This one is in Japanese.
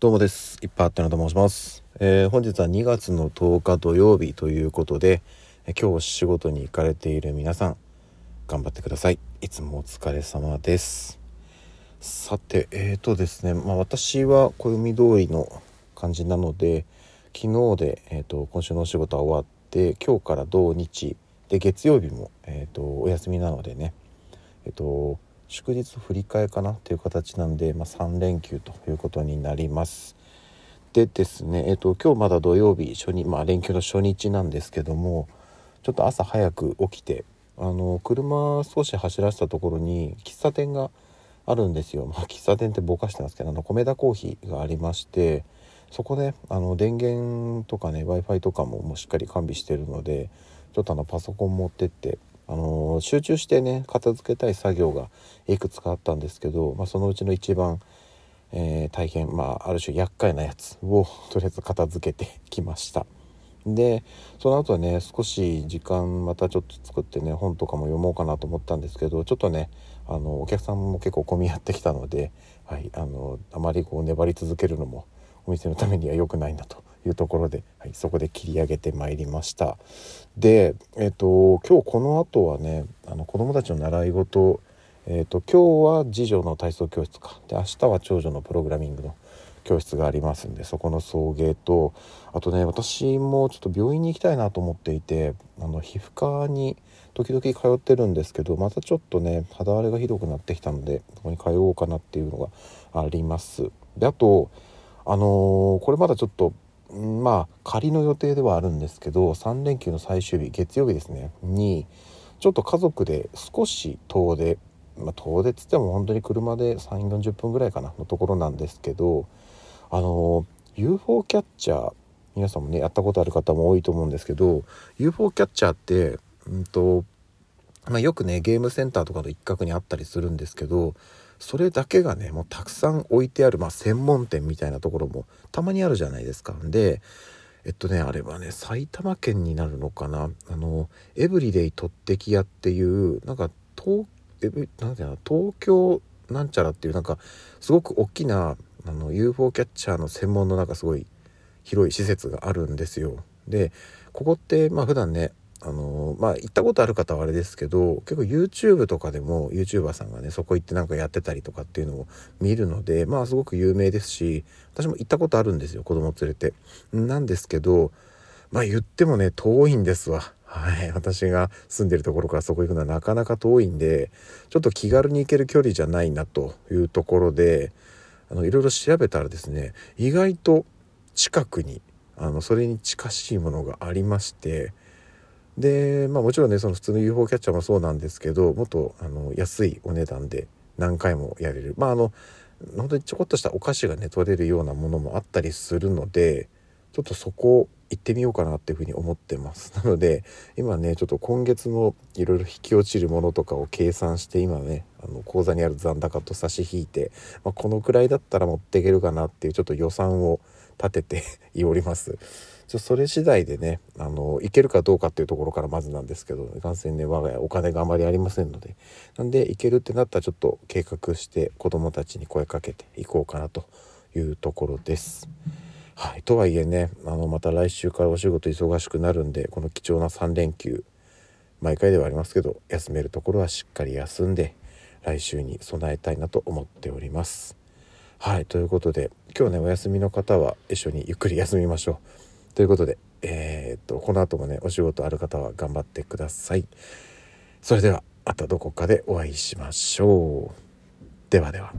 どうもです。いっぱいあったなと申します。えー、本日は2月の10日土曜日ということで、え今日仕事に行かれている皆さん、頑張ってください。いつもお疲れ様です。さて、えーとですね、まあ私は暦通りの感じなので、昨日で、えーと、今週のお仕事は終わって、今日から土日、で、月曜日も、えーと、お休みなのでね、えっ、ー、と、祝日振り替えかなという形なんで、まあ、3連休ということになります。でですね、えっ、と、今日まだ土曜日初日、まあ、連休の初日なんですけどもちょっと朝早く起きてあの車少し走らせたところに喫茶店があるんですよ、まあ、喫茶店ってぼかしてますけどあの米田コーヒーがありましてそこであの電源とかね w i f i とかももうしっかり完備してるのでちょっとあのパソコン持ってってあの集中してね片付けたい作業がいくつかあったんですけど、まあ、そのうちの一番、えー、大変、まあ、ある種厄介なやつを とりあえず片付けてきました。でその後はね少し時間またちょっと作ってね本とかも読もうかなと思ったんですけどちょっとねあのお客さんも結構混み合ってきたので、はい、あのあまりこう粘り続けるのもお店のためには良くないんだというところで、はい、そこで切り上げてまいりましたで、えーと、今日この後はねあの子どもたちの習い事、えーと、今日は次女の体操教室かで明日は長女のプログラミングの教室がありますんでそこの送迎とあとね私もちょっと病院に行きたいなと思っていてあの皮膚科に時々通ってるんですけどまたちょっとね肌荒れがひどくなってきたのでそこに通おうかなっていうのがあります。であとあのー、これまだちょっとまあ仮の予定ではあるんですけど3連休の最終日月曜日ですね。にちょっと家族で少し遠出まあ、遠出っつっても本当に車で3 4 0分ぐらいかなのところなんですけどあの UFO キャッチャー皆さんもねやったことある方も多いと思うんですけど UFO キャッチャーって、うんとまあ、よくねゲームセンターとかの一角にあったりするんですけどそれだけがねもうたくさん置いてある、まあ、専門店みたいなところもたまにあるじゃないですか。でえっとねあれはね埼玉県になるのかなあのエブリデイとってき屋っていうなんか東エブなんていうの東京なんちゃらっていうなんかすごく大きなあの UFO キャッチャーの専門のなんかすごい広い施設があるんですよ。でここってまあ普段ねあのまあ行ったことある方はあれですけど結構 YouTube とかでも YouTuber さんがねそこ行ってなんかやってたりとかっていうのを見るのでまあすごく有名ですし私も行ったことあるんですよ子供連れて。なんですけどまあ言ってもね遠いんですわ。はい、私が住んでるところからそこ行くのはなかなか遠いんでちょっと気軽に行ける距離じゃないなというところであのいろいろ調べたらですね意外と近くにあのそれに近しいものがありましてでまあもちろんねその普通の UFO キャッチャーもそうなんですけどもっとあの安いお値段で何回もやれるまああの本当にちょこっとしたお菓子がね取れるようなものもあったりするのでちょっとそこ行ってみようかなっていうふうに思ってます なので今ねちょっと今月のいろいろ引き落ちるものとかを計算して今ねあの口座にある残高と差し引いて、まあ、このくらいだったら持っていけるかなっていうちょっと予算を立てて おります。ちょそれ次第でねあのいけるかどうかっていうところからまずなんですけどいかんせんね我が家お金があまりありませんのでなんでいけるってなったらちょっと計画して子どもたちに声かけていこうかなというところです。はい、とはいえねあのまた来週からお仕事忙しくなるんでこの貴重な3連休毎回ではありますけど休めるところはしっかり休んで来週に備えたいなと思っております。はいということで今日ねお休みの方は一緒にゆっくり休みましょう。ということで、えー、っと、この後もね、お仕事ある方は頑張ってください。それでは、またどこかでお会いしましょう。ではでは。